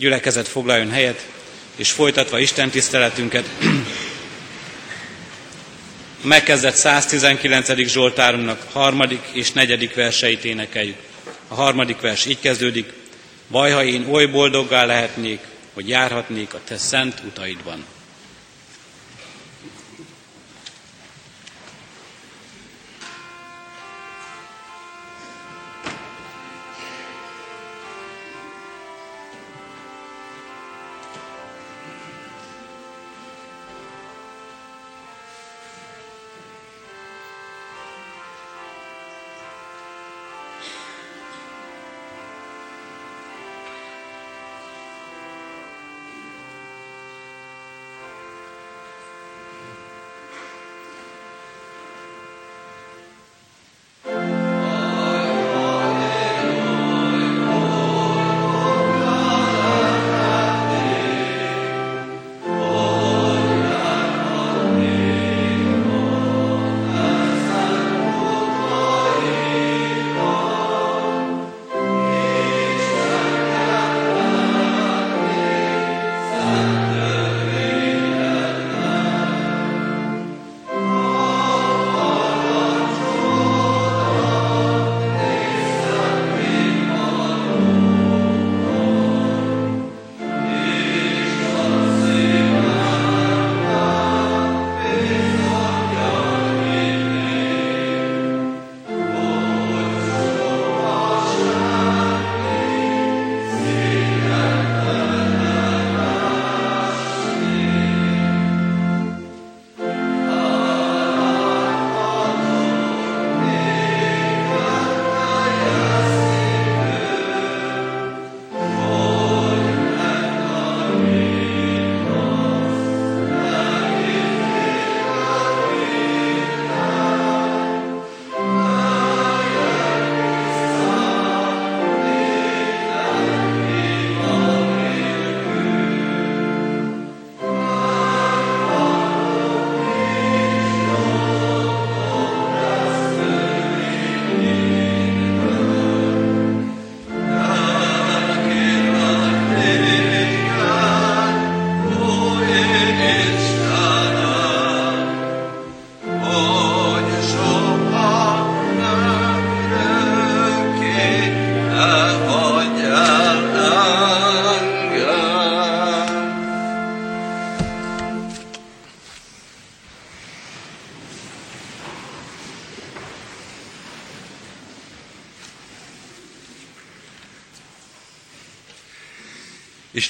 gyülekezet foglaljon helyet, és folytatva Isten tiszteletünket, megkezdett 119. Zsoltárunknak harmadik és negyedik verseit énekeljük. A harmadik vers így kezdődik, Vaj, ha én oly boldoggá lehetnék, hogy járhatnék a te szent utaidban.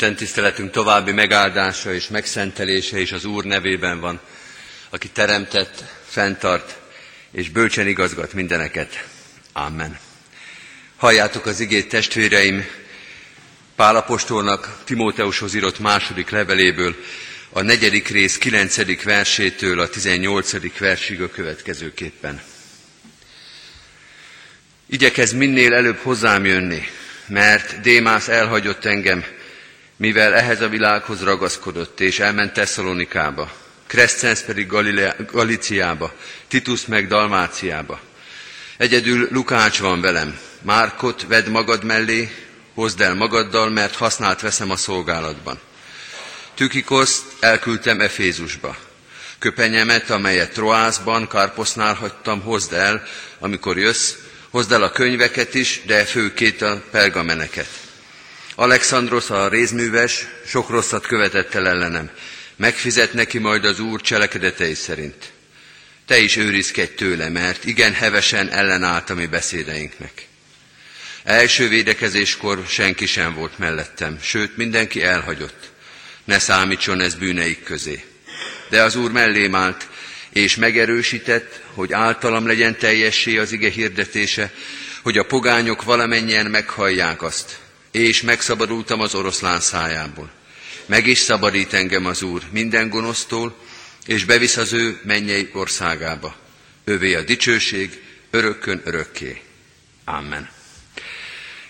Isten tiszteletünk további megáldása és megszentelése is az Úr nevében van, aki teremtett, fenntart és bölcsen igazgat mindeneket. Amen. Halljátok az igét testvéreim, Pálapostolnak Timóteushoz írott második leveléből, a negyedik rész kilencedik versétől a tizennyolcadik versig a következőképpen. Igyekez minél előbb hozzám jönni, mert Démász elhagyott engem, mivel ehhez a világhoz ragaszkodott, és elment Tesszalonikába, Crescens pedig Galiciába, Titus meg Dalmáciába. Egyedül Lukács van velem. Márkot vedd magad mellé, hozd el magaddal, mert használt veszem a szolgálatban. Tükikoszt elküldtem Efézusba. Köpenyemet, amelyet Troászban, Karposznál hagytam, hozd el, amikor jössz, hozd el a könyveket is, de főként a pergameneket Alexandros a rézműves sok rosszat követett el ellenem. Megfizet neki majd az Úr cselekedetei szerint. Te is őrizkedj tőle, mert igen hevesen ellenállt a mi beszédeinknek. Első védekezéskor senki sem volt mellettem, sőt mindenki elhagyott. Ne számítson ez bűneik közé. De az Úr mellém állt, és megerősített, hogy általam legyen teljessé az ige hirdetése, hogy a pogányok valamennyien meghallják azt, és megszabadultam az oroszlán szájából. Meg is szabadít engem az Úr minden gonosztól, és bevisz az ő mennyei országába. Övé a dicsőség, örökkön örökké. Amen.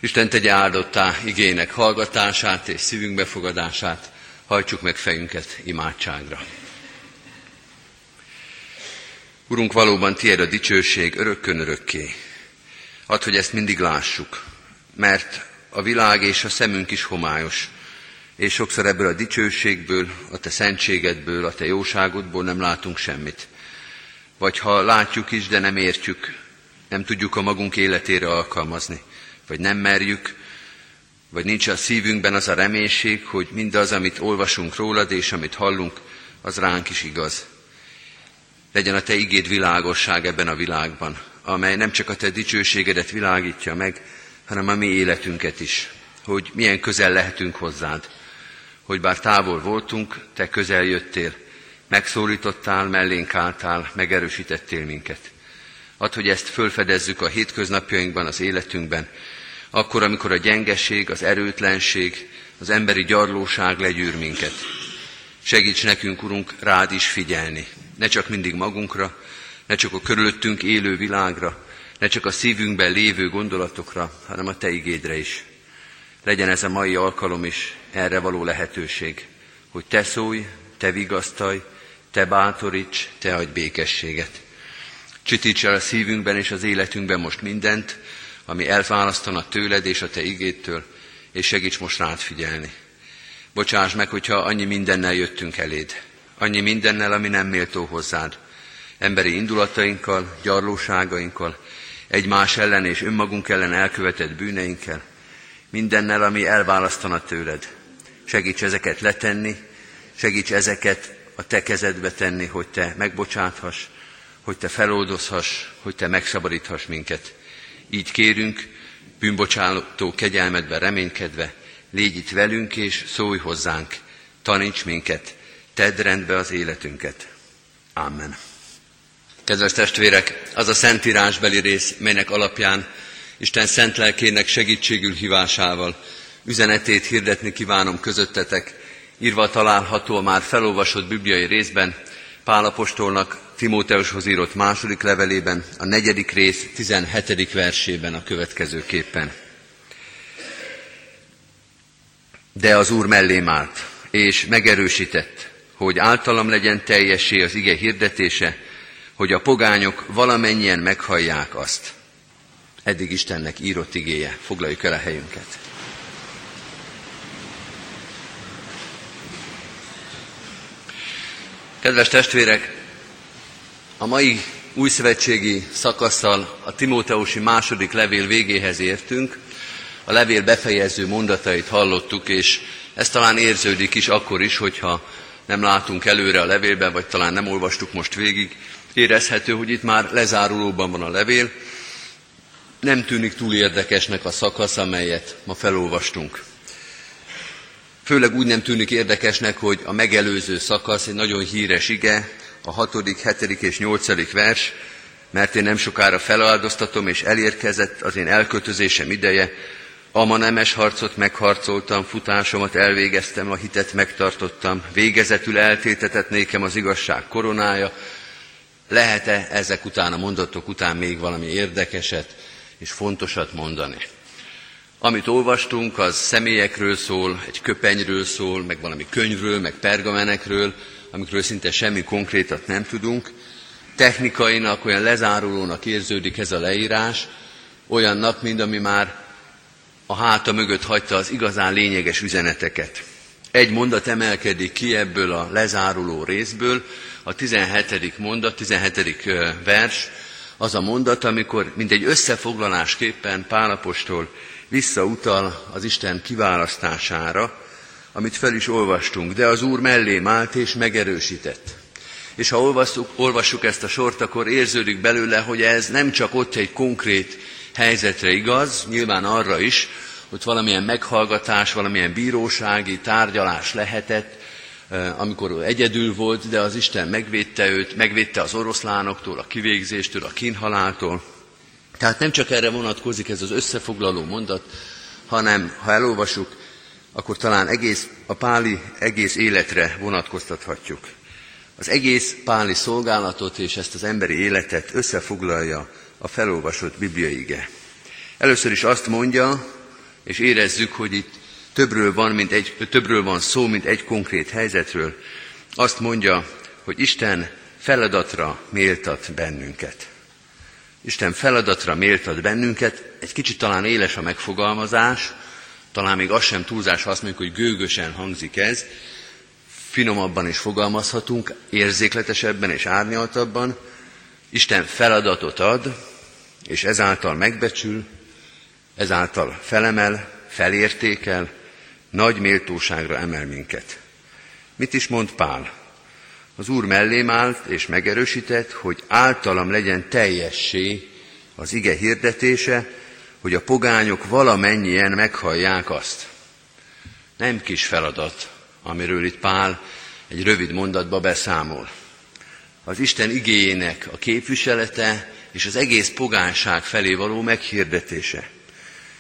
Isten tegye áldottá igének hallgatását és szívünk befogadását, hajtsuk meg fejünket imádságra. Urunk, valóban tiéd a dicsőség örökkön örökké. Add, hogy ezt mindig lássuk, mert a világ és a szemünk is homályos, és sokszor ebből a dicsőségből, a te szentségedből, a te jóságodból nem látunk semmit. Vagy ha látjuk is, de nem értjük, nem tudjuk a magunk életére alkalmazni, vagy nem merjük, vagy nincs a szívünkben az a reménység, hogy mindaz, amit olvasunk rólad, és amit hallunk, az ránk is igaz. Legyen a Te igéd világosság ebben a világban, amely nem csak a Te dicsőségedet világítja meg, hanem a mi életünket is, hogy milyen közel lehetünk hozzád, hogy bár távol voltunk, Te közel jöttél, megszólítottál, mellénk álltál, megerősítettél minket. Add, hogy ezt fölfedezzük a hétköznapjainkban, az életünkben, akkor, amikor a gyengeség, az erőtlenség, az emberi gyarlóság legyűr minket. Segíts nekünk, Urunk, rád is figyelni, ne csak mindig magunkra, ne csak a körülöttünk élő világra, ne csak a szívünkben lévő gondolatokra, hanem a Te igédre is. Legyen ez a mai alkalom is erre való lehetőség, hogy Te szólj, Te vigasztalj, Te bátoríts, Te adj békességet. Csitíts el a szívünkben és az életünkben most mindent, ami elválasztana tőled és a Te igéttől, és segíts most rád figyelni. Bocsáss meg, hogyha annyi mindennel jöttünk eléd, annyi mindennel, ami nem méltó hozzád, emberi indulatainkkal, gyarlóságainkkal, egymás ellen és önmagunk ellen elkövetett bűneinkkel, mindennel, ami elválasztana tőled. Segíts ezeket letenni, segíts ezeket a te kezedbe tenni, hogy te megbocsáthass, hogy te feloldozhass, hogy te megszabadíthass minket. Így kérünk, bűnbocsátó kegyelmedbe reménykedve, légy itt velünk és szólj hozzánk, taníts minket, tedd rendbe az életünket. Amen. Kedves testvérek, az a szentírásbeli rész, melynek alapján Isten szent lelkének segítségül hívásával üzenetét hirdetni kívánom közöttetek, írva található a már felolvasott bibliai részben, Pálapostolnak Timóteushoz írott második levelében, a negyedik rész 17. versében a következőképpen. De az Úr mellém állt, és megerősített, hogy általam legyen teljesé az ige hirdetése, hogy a pogányok valamennyien meghallják azt. Eddig Istennek írott igéje. Foglaljuk el a helyünket. Kedves testvérek, a mai újszövetségi szakasszal a Timóteusi második levél végéhez értünk. A levél befejező mondatait hallottuk, és ez talán érződik is akkor is, hogyha nem látunk előre a levélben, vagy talán nem olvastuk most végig. Érezhető, hogy itt már lezárulóban van a levél. Nem tűnik túl érdekesnek a szakasz, amelyet ma felolvastunk. Főleg úgy nem tűnik érdekesnek, hogy a megelőző szakasz egy nagyon híres ige, a hatodik, hetedik és nyolcadik vers, mert én nem sokára feláldoztatom, és elérkezett az én elkötözésem ideje, Ama nemes harcot megharcoltam, futásomat elvégeztem, a hitet megtartottam, végezetül eltétetett nékem az igazság koronája. Lehet-e ezek után, a mondatok után még valami érdekeset és fontosat mondani? Amit olvastunk, az személyekről szól, egy köpenyről szól, meg valami könyvről, meg pergamenekről, amikről szinte semmi konkrétat nem tudunk. Technikainak, olyan lezárulónak érződik ez a leírás, olyannak, mint ami már a háta mögött hagyta az igazán lényeges üzeneteket. Egy mondat emelkedik ki ebből a lezáruló részből, a 17. mondat, 17. vers, az a mondat, amikor mint egy összefoglalásképpen Pálapostól visszautal az Isten kiválasztására, amit fel is olvastunk, de az Úr mellé állt és megerősített. És ha olvassuk, olvassuk ezt a sort, akkor érződik belőle, hogy ez nem csak ott egy konkrét helyzetre igaz, nyilván arra is, hogy valamilyen meghallgatás, valamilyen bírósági tárgyalás lehetett, amikor egyedül volt, de az Isten megvédte őt, megvédte az oroszlánoktól, a kivégzéstől, a kínhaláltól. Tehát nem csak erre vonatkozik ez az összefoglaló mondat, hanem ha elolvasuk, akkor talán egész, a páli egész életre vonatkoztathatjuk. Az egész páli szolgálatot és ezt az emberi életet összefoglalja a felolvasott bibliai ige. Először is azt mondja, és érezzük, hogy itt többről van, mint egy, többről van szó, mint egy konkrét helyzetről, azt mondja, hogy Isten feladatra méltat bennünket. Isten feladatra méltat bennünket, egy kicsit talán éles a megfogalmazás, talán még az sem túlzás, ha azt mondjuk, hogy gőgösen hangzik ez, finomabban is fogalmazhatunk, érzékletesebben és árnyaltabban, Isten feladatot ad, és ezáltal megbecsül, ezáltal felemel, felértékel, nagy méltóságra emel minket. Mit is mond Pál? Az Úr mellém állt és megerősített, hogy általam legyen teljessé az ige hirdetése, hogy a pogányok valamennyien meghallják azt. Nem kis feladat, amiről itt Pál egy rövid mondatba beszámol. Az Isten igéjének a képviselete és az egész pogányság felé való meghirdetése.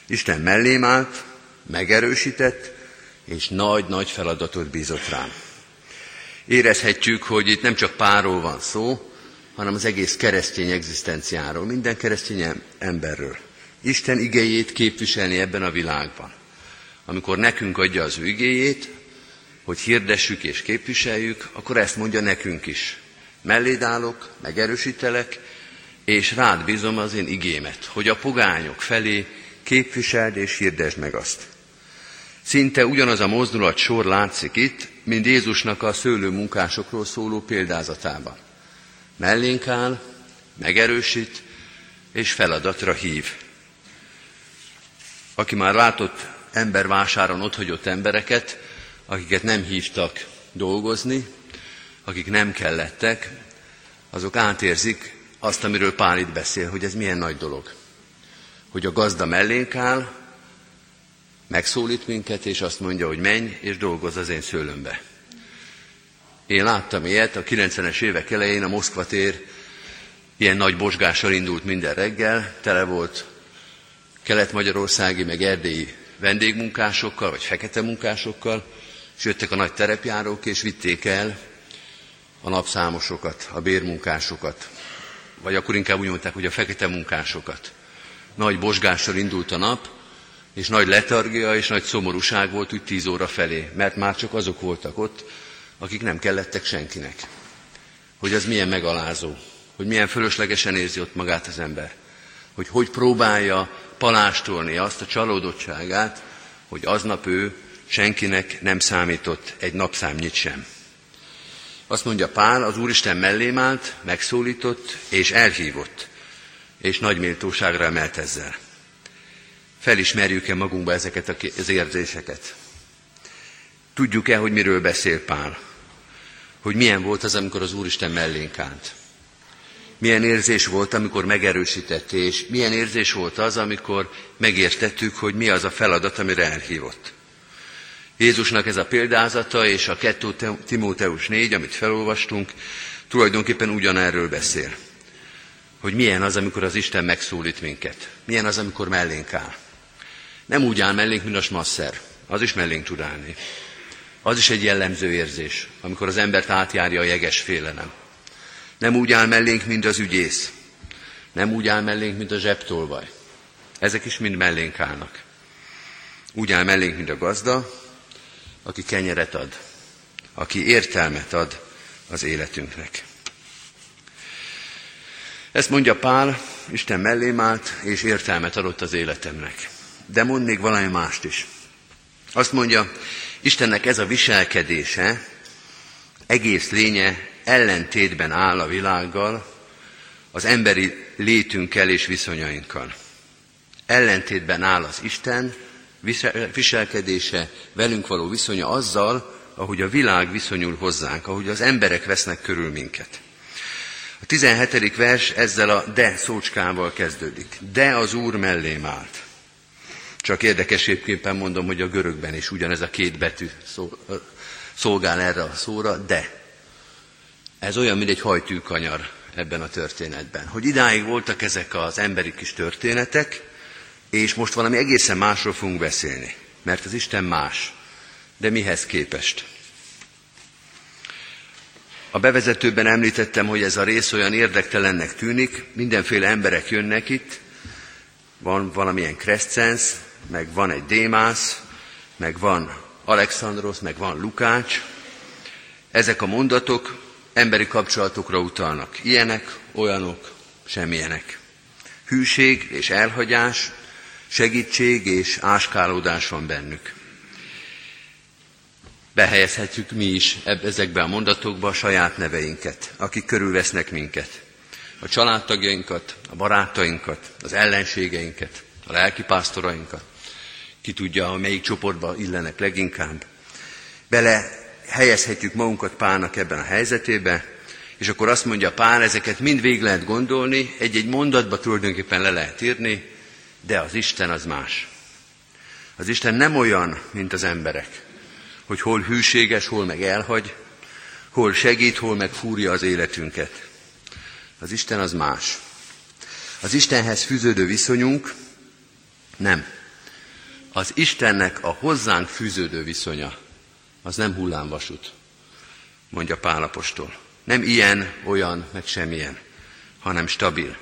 Isten mellém állt, megerősített, és nagy-nagy feladatot bízott rám. Érezhetjük, hogy itt nem csak páról van szó, hanem az egész keresztény egzisztenciáról, minden keresztény emberről. Isten igéjét képviselni ebben a világban. Amikor nekünk adja az ő igéjét, hogy hirdessük és képviseljük, akkor ezt mondja nekünk is. Melléd állok, megerősítelek, és rád bízom az én igémet, hogy a pogányok felé képviseld és hirdesd meg azt. Szinte ugyanaz a mozdulat sor látszik itt, mint Jézusnak a szőlő munkásokról szóló példázatában. Mellénk áll, megerősít, és feladatra hív. Aki már látott embervásáron otthagyott embereket, akiket nem hívtak dolgozni, akik nem kellettek, azok átérzik azt, amiről Pál itt beszél, hogy ez milyen nagy dolog. Hogy a gazda mellénk áll, megszólít minket, és azt mondja, hogy menj és dolgozz az én szőlőmbe. Én láttam ilyet, a 90-es évek elején a Moszkva tér ilyen nagy bosgással indult minden reggel, tele volt kelet-magyarországi, meg erdélyi vendégmunkásokkal, vagy fekete munkásokkal, és jöttek a nagy terepjárók, és vitték el a napszámosokat, a bérmunkásokat, vagy akkor inkább úgy mondták, hogy a fekete munkásokat. Nagy bosgással indult a nap, és nagy letargia és nagy szomorúság volt úgy tíz óra felé, mert már csak azok voltak ott, akik nem kellettek senkinek. Hogy ez milyen megalázó, hogy milyen fölöslegesen érzi ott magát az ember. Hogy hogy próbálja palástolni azt a csalódottságát, hogy aznap ő senkinek nem számított egy napszámnyit sem. Azt mondja Pál, az Úristen mellém állt, megszólított és elhívott, és nagy méltóságra emelt ezzel. Felismerjük-e magunkba ezeket az érzéseket? Tudjuk-e, hogy miről beszél Pál? Hogy milyen volt az, amikor az Úristen mellénk állt? Milyen érzés volt, amikor megerősített, és milyen érzés volt az, amikor megértettük, hogy mi az a feladat, amire elhívott? Jézusnak ez a példázata és a 2 Timóteus 4, amit felolvastunk, tulajdonképpen ugyanerről beszél. Hogy milyen az, amikor az Isten megszólít minket. Milyen az, amikor mellénk áll. Nem úgy áll mellénk, mint a smasszer. Az is mellénk tud állni. Az is egy jellemző érzés, amikor az embert átjárja a jeges félelem. Nem úgy áll mellénk, mint az ügyész. Nem úgy áll mellénk, mint a zsebtolvaj. Ezek is mind mellénk állnak. Úgy áll mellénk, mint a gazda, aki kenyeret ad, aki értelmet ad az életünknek. Ezt mondja Pál, Isten mellém állt, és értelmet adott az életemnek. De mond még valami mást is. Azt mondja, Istennek ez a viselkedése, egész lénye ellentétben áll a világgal, az emberi létünkkel és viszonyainkkal. Ellentétben áll az Isten viselkedése, velünk való viszonya azzal, ahogy a világ viszonyul hozzánk, ahogy az emberek vesznek körül minket. A 17. vers ezzel a de szócskával kezdődik. De az Úr mellém állt. Csak érdekesébképpen mondom, hogy a görögben is ugyanez a két betű szolgál erre a szóra, de. Ez olyan, mint egy hajtűkanyar ebben a történetben. Hogy idáig voltak ezek az emberi kis történetek, és most valami egészen másról fogunk beszélni, mert az Isten más. De mihez képest? A bevezetőben említettem, hogy ez a rész olyan érdektelennek tűnik, mindenféle emberek jönnek itt, van valamilyen Crescens, meg van egy Démász, meg van Alexandros, meg van Lukács. Ezek a mondatok emberi kapcsolatokra utalnak. Ilyenek, olyanok, semmilyenek. Hűség és elhagyás, Segítség és áskálódás van bennük. Behelyezhetjük mi is ezekbe a mondatokba a saját neveinket, akik körülvesznek minket. A családtagjainkat, a barátainkat, az ellenségeinket, a lelkipásztorainkat. Ki tudja, melyik csoportba illenek leginkább. Bele helyezhetjük magunkat Pálnak ebben a helyzetébe, és akkor azt mondja Pál, ezeket mind végig lehet gondolni, egy-egy mondatba tulajdonképpen le lehet írni, de az Isten az más. Az Isten nem olyan, mint az emberek, hogy hol hűséges, hol meg elhagy, hol segít, hol meg fúrja az életünket. Az Isten az más. Az Istenhez fűződő viszonyunk nem. Az Istennek a hozzánk fűződő viszonya, az nem hullámvasút, mondja Pálapostól. Nem ilyen, olyan, meg semmilyen, hanem stabil.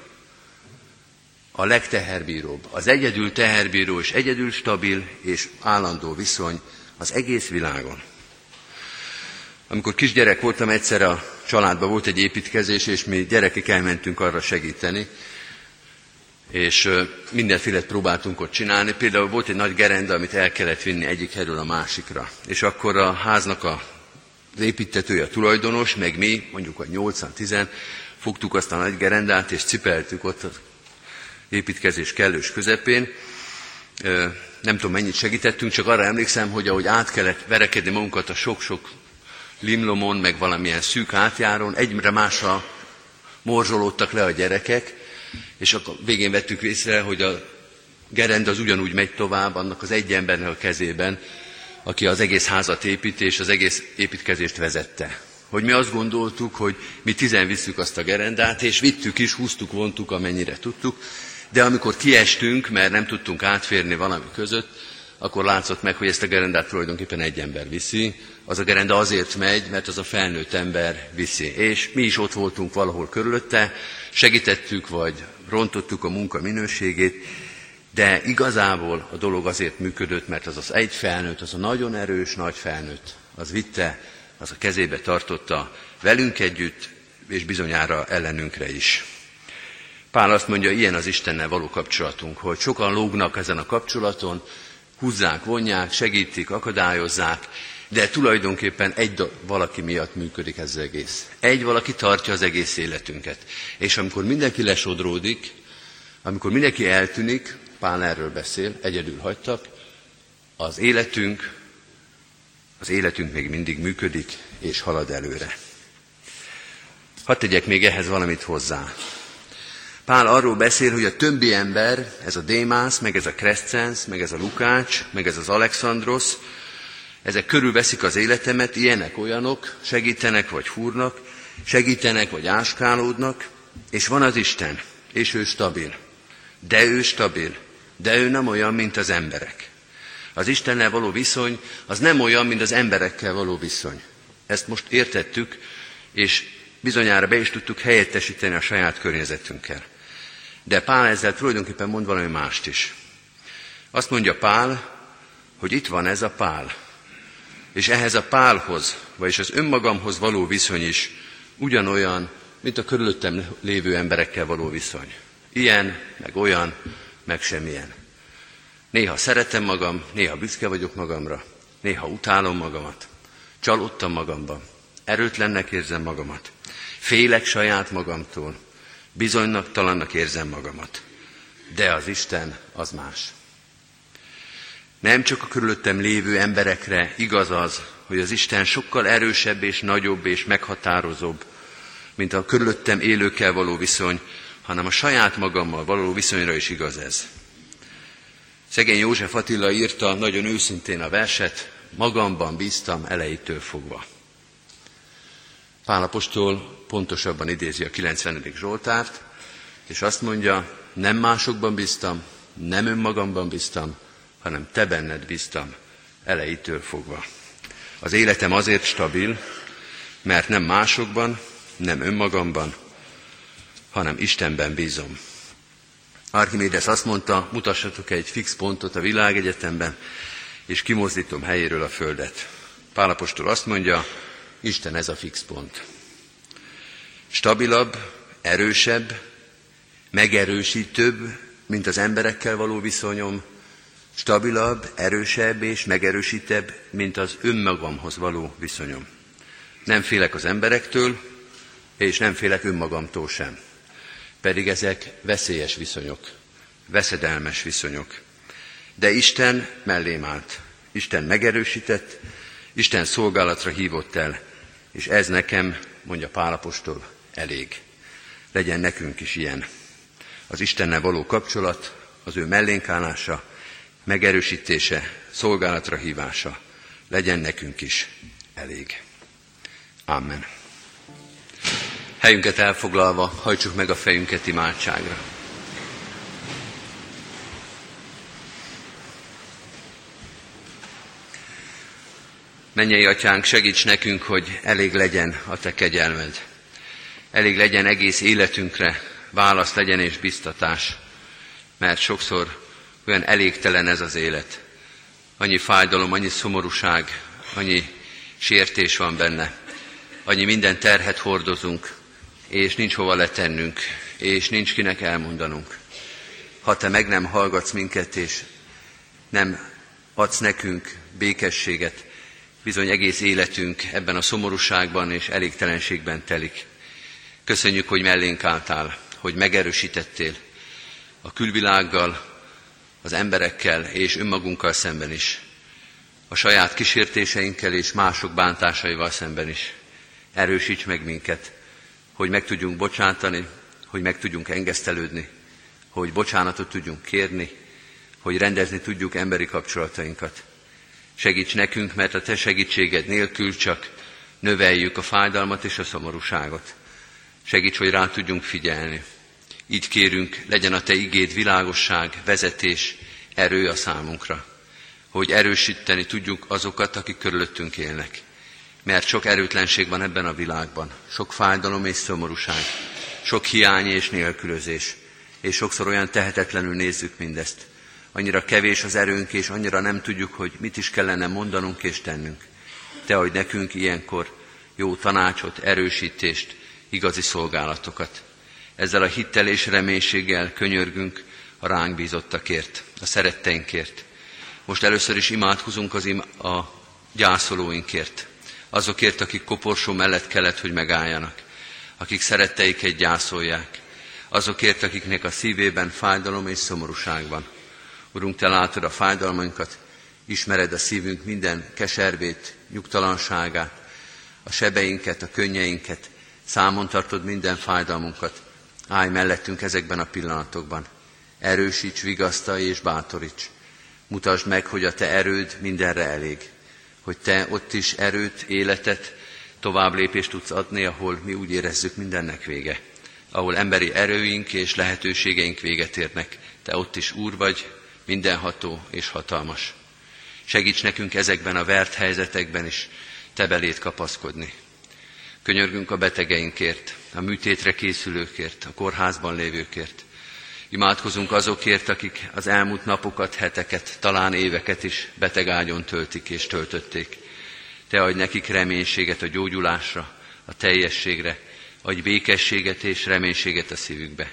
A legteherbíróbb, az egyedül teherbíró és egyedül stabil és állandó viszony az egész világon. Amikor kisgyerek voltam, egyszer a családban volt egy építkezés, és mi gyerekek elmentünk arra segíteni, és mindenféle próbáltunk ott csinálni. Például volt egy nagy gerenda, amit el kellett vinni egyik helyről a másikra. És akkor a háznak a, az építetője, a tulajdonos, meg mi, mondjuk a 8-10, fogtuk azt a nagy gerendát, és cipeltük ott az építkezés kellős közepén. Nem tudom, mennyit segítettünk, csak arra emlékszem, hogy ahogy át kellett verekedni magunkat a sok-sok limlomon, meg valamilyen szűk átjáron, egyre másra morzsolódtak le a gyerekek, és akkor végén vettük észre, hogy a gerend az ugyanúgy megy tovább, annak az egy embernek a kezében, aki az egész házat épít, és az egész építkezést vezette. Hogy mi azt gondoltuk, hogy mi tizen visszük azt a gerendát, és vittük is, húztuk, vontuk, amennyire tudtuk, de amikor kiestünk, mert nem tudtunk átférni valami között, akkor látszott meg, hogy ezt a gerendát tulajdonképpen egy ember viszi. Az a gerenda azért megy, mert az a felnőtt ember viszi. És mi is ott voltunk valahol körülötte, segítettük, vagy rontottuk a munka minőségét, de igazából a dolog azért működött, mert az az egy felnőtt, az a nagyon erős, nagy felnőtt, az vitte, az a kezébe tartotta velünk együtt, és bizonyára ellenünkre is. Pál azt mondja, ilyen az Istennel való kapcsolatunk, hogy sokan lógnak ezen a kapcsolaton, húzzák, vonják, segítik, akadályozzák, de tulajdonképpen egy valaki miatt működik ez az egész. Egy valaki tartja az egész életünket. És amikor mindenki lesodródik, amikor mindenki eltűnik, Pál erről beszél, egyedül hagytak, az életünk, az életünk még mindig működik és halad előre. Hadd tegyek még ehhez valamit hozzá. Pál arról beszél, hogy a többi ember, ez a Démász, meg ez a Crescens, meg ez a Lukács, meg ez az Alexandros, ezek körülveszik az életemet, ilyenek, olyanok, segítenek vagy fúrnak, segítenek vagy áskálódnak, és van az Isten, és ő stabil. De ő stabil, de ő nem olyan, mint az emberek. Az Istennel való viszony az nem olyan, mint az emberekkel való viszony. Ezt most értettük, és bizonyára be is tudtuk helyettesíteni a saját környezetünkkel. De Pál ezzel tulajdonképpen mond valami mást is. Azt mondja Pál, hogy itt van ez a Pál. És ehhez a Pálhoz, vagyis az önmagamhoz való viszony is ugyanolyan, mint a körülöttem lévő emberekkel való viszony. Ilyen, meg olyan, meg semmilyen. Néha szeretem magam, néha büszke vagyok magamra, néha utálom magamat, csalódtam magamban, erőtlennek érzem magamat, félek saját magamtól, Bizonynak, talannak érzem magamat. De az Isten az más. Nem csak a körülöttem lévő emberekre igaz az, hogy az Isten sokkal erősebb és nagyobb és meghatározóbb, mint a körülöttem élőkkel való viszony, hanem a saját magammal való viszonyra is igaz ez. Szegény József Attila írta nagyon őszintén a verset, magamban bíztam elejétől fogva. Pálapostól pontosabban idézi a 90. Zsoltárt, és azt mondja, nem másokban bíztam, nem önmagamban bíztam, hanem te benned bíztam elejétől fogva. Az életem azért stabil, mert nem másokban, nem önmagamban, hanem Istenben bízom. Archimedes azt mondta, mutassatok egy fix pontot a világegyetemben, és kimozdítom helyéről a földet. Pálapostól azt mondja, Isten ez a fix pont. Stabilabb, erősebb, megerősítőbb, mint az emberekkel való viszonyom, stabilabb, erősebb és megerősítebb, mint az önmagamhoz való viszonyom. Nem félek az emberektől, és nem félek önmagamtól sem. Pedig ezek veszélyes viszonyok, veszedelmes viszonyok. De Isten mellém állt, Isten megerősített, Isten szolgálatra hívott el, és ez nekem, mondja Pálapostól, elég. Legyen nekünk is ilyen. Az Istennel való kapcsolat, az ő mellénkálása, megerősítése, szolgálatra hívása legyen nekünk is elég. Amen. Helyünket elfoglalva, hajtsuk meg a fejünket imádságra. Mennyei atyánk, segíts nekünk, hogy elég legyen a te kegyelmed. Elég legyen egész életünkre, válasz legyen és biztatás. Mert sokszor olyan elégtelen ez az élet. Annyi fájdalom, annyi szomorúság, annyi sértés van benne. Annyi minden terhet hordozunk, és nincs hova letennünk, és nincs kinek elmondanunk. Ha te meg nem hallgatsz minket, és nem adsz nekünk békességet, bizony egész életünk ebben a szomorúságban és elégtelenségben telik. Köszönjük, hogy mellénk álltál, hogy megerősítettél a külvilággal, az emberekkel és önmagunkkal szemben is, a saját kísértéseinkkel és mások bántásaival szemben is. Erősíts meg minket, hogy meg tudjunk bocsátani, hogy meg tudjunk engesztelődni, hogy bocsánatot tudjunk kérni, hogy rendezni tudjuk emberi kapcsolatainkat. Segíts nekünk, mert a Te segítséged nélkül csak növeljük a fájdalmat és a szomorúságot. Segíts, hogy rá tudjunk figyelni. Így kérünk, legyen a Te igéd világosság, vezetés, erő a számunkra, hogy erősíteni tudjuk azokat, akik körülöttünk élnek. Mert sok erőtlenség van ebben a világban, sok fájdalom és szomorúság, sok hiány és nélkülözés, és sokszor olyan tehetetlenül nézzük mindezt. Annyira kevés az erőnk, és annyira nem tudjuk, hogy mit is kellene mondanunk és tennünk. Te adj nekünk ilyenkor jó tanácsot, erősítést, igazi szolgálatokat. Ezzel a hittel és reménységgel könyörgünk a ránk bízottakért, a szeretteinkért. Most először is imádkozunk az im- a gyászolóinkért, azokért, akik koporsó mellett kellett, hogy megálljanak, akik szeretteiket gyászolják, azokért, akiknek a szívében fájdalom és szomorúság van. Urunk, Te látod a fájdalmainkat, ismered a szívünk minden keservét, nyugtalanságát, a sebeinket, a könnyeinket, számon tartod minden fájdalmunkat. Állj mellettünk ezekben a pillanatokban. Erősíts, vigasztalj és bátoríts. Mutasd meg, hogy a Te erőd mindenre elég. Hogy Te ott is erőt, életet, tovább lépést tudsz adni, ahol mi úgy érezzük mindennek vége. Ahol emberi erőink és lehetőségeink véget érnek. Te ott is Úr vagy, mindenható és hatalmas. Segíts nekünk ezekben a vert helyzetekben is Te belét kapaszkodni. Könyörgünk a betegeinkért, a műtétre készülőkért, a kórházban lévőkért. Imádkozunk azokért, akik az elmúlt napokat, heteket, talán éveket is betegágyon töltik és töltötték. Te adj nekik reménységet a gyógyulásra, a teljességre, adj békességet és reménységet a szívükbe.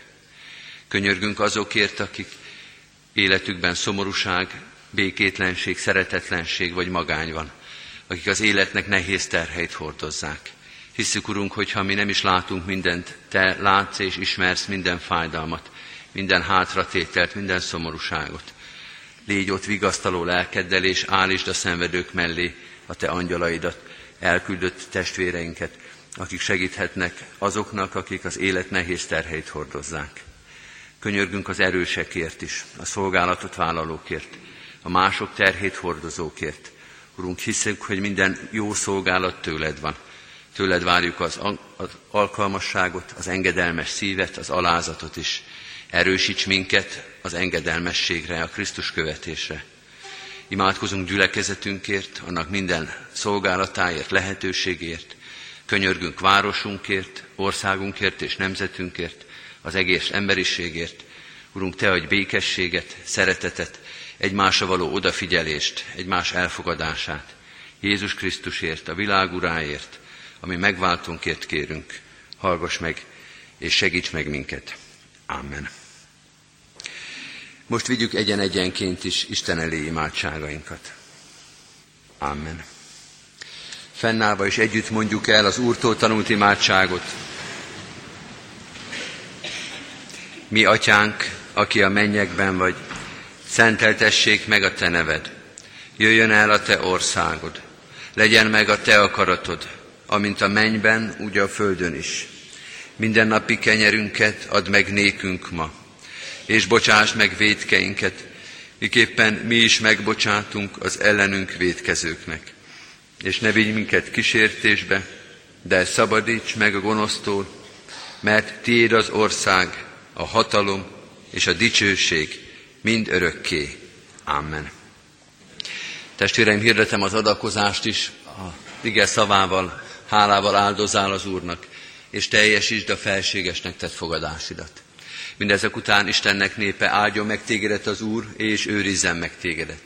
Könyörgünk azokért, akik életükben szomorúság, békétlenség, szeretetlenség vagy magány van, akik az életnek nehéz terheit hordozzák. Hiszük, Urunk, hogy ha mi nem is látunk mindent, Te látsz és ismersz minden fájdalmat, minden hátratételt, minden szomorúságot. Légy ott vigasztaló lelkeddel, és állítsd a szenvedők mellé a Te angyalaidat, elküldött testvéreinket, akik segíthetnek azoknak, akik az élet nehéz terheit hordozzák. Könyörgünk az erősekért is, a szolgálatot vállalókért, a mások terhét hordozókért. Urunk, hiszünk, hogy minden jó szolgálat tőled van. Tőled várjuk az, az alkalmasságot, az engedelmes szívet, az alázatot is. Erősíts minket az engedelmességre, a Krisztus követésre. Imádkozunk gyülekezetünkért, annak minden szolgálatáért, lehetőségért. Könyörgünk városunkért, országunkért és nemzetünkért, az egész emberiségért. Urunk, Te adj békességet, szeretetet, egymásra való odafigyelést, egymás elfogadását. Jézus Krisztusért, a világ uráért, ami megváltunkért kérünk, hallgass meg és segíts meg minket. Amen. Most vigyük egyen-egyenként is Isten elé imádságainkat. Amen. Fennállva és együtt mondjuk el az Úrtól tanult imádságot. Mi, Atyánk, aki a mennyekben vagy, szenteltessék meg a Te neved. Jöjjön el a Te országod. Legyen meg a Te akaratod, amint a mennyben, úgy a földön is. Minden napi kenyerünket add meg nékünk ma, és bocsáss meg védkeinket, miképpen mi is megbocsátunk az ellenünk védkezőknek. És ne vigy minket kísértésbe, de szabadíts meg a gonosztól, mert tiéd az ország, a hatalom és a dicsőség mind örökké. Amen. Testvéreim, hirdetem az adakozást is, a ige szavával, hálával áldozál az Úrnak, és teljesítsd a felségesnek tett fogadásidat. Mindezek után Istennek népe áldjon meg tégedet az Úr, és őrizzen meg tégedet.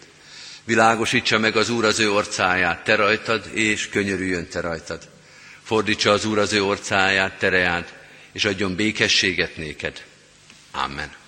Világosítsa meg az Úr az ő orcáját, te rajtad, és könyörüljön te rajtad. Fordítsa az Úr az ő orcáját, te reád, és adjon békességet néked. Amen.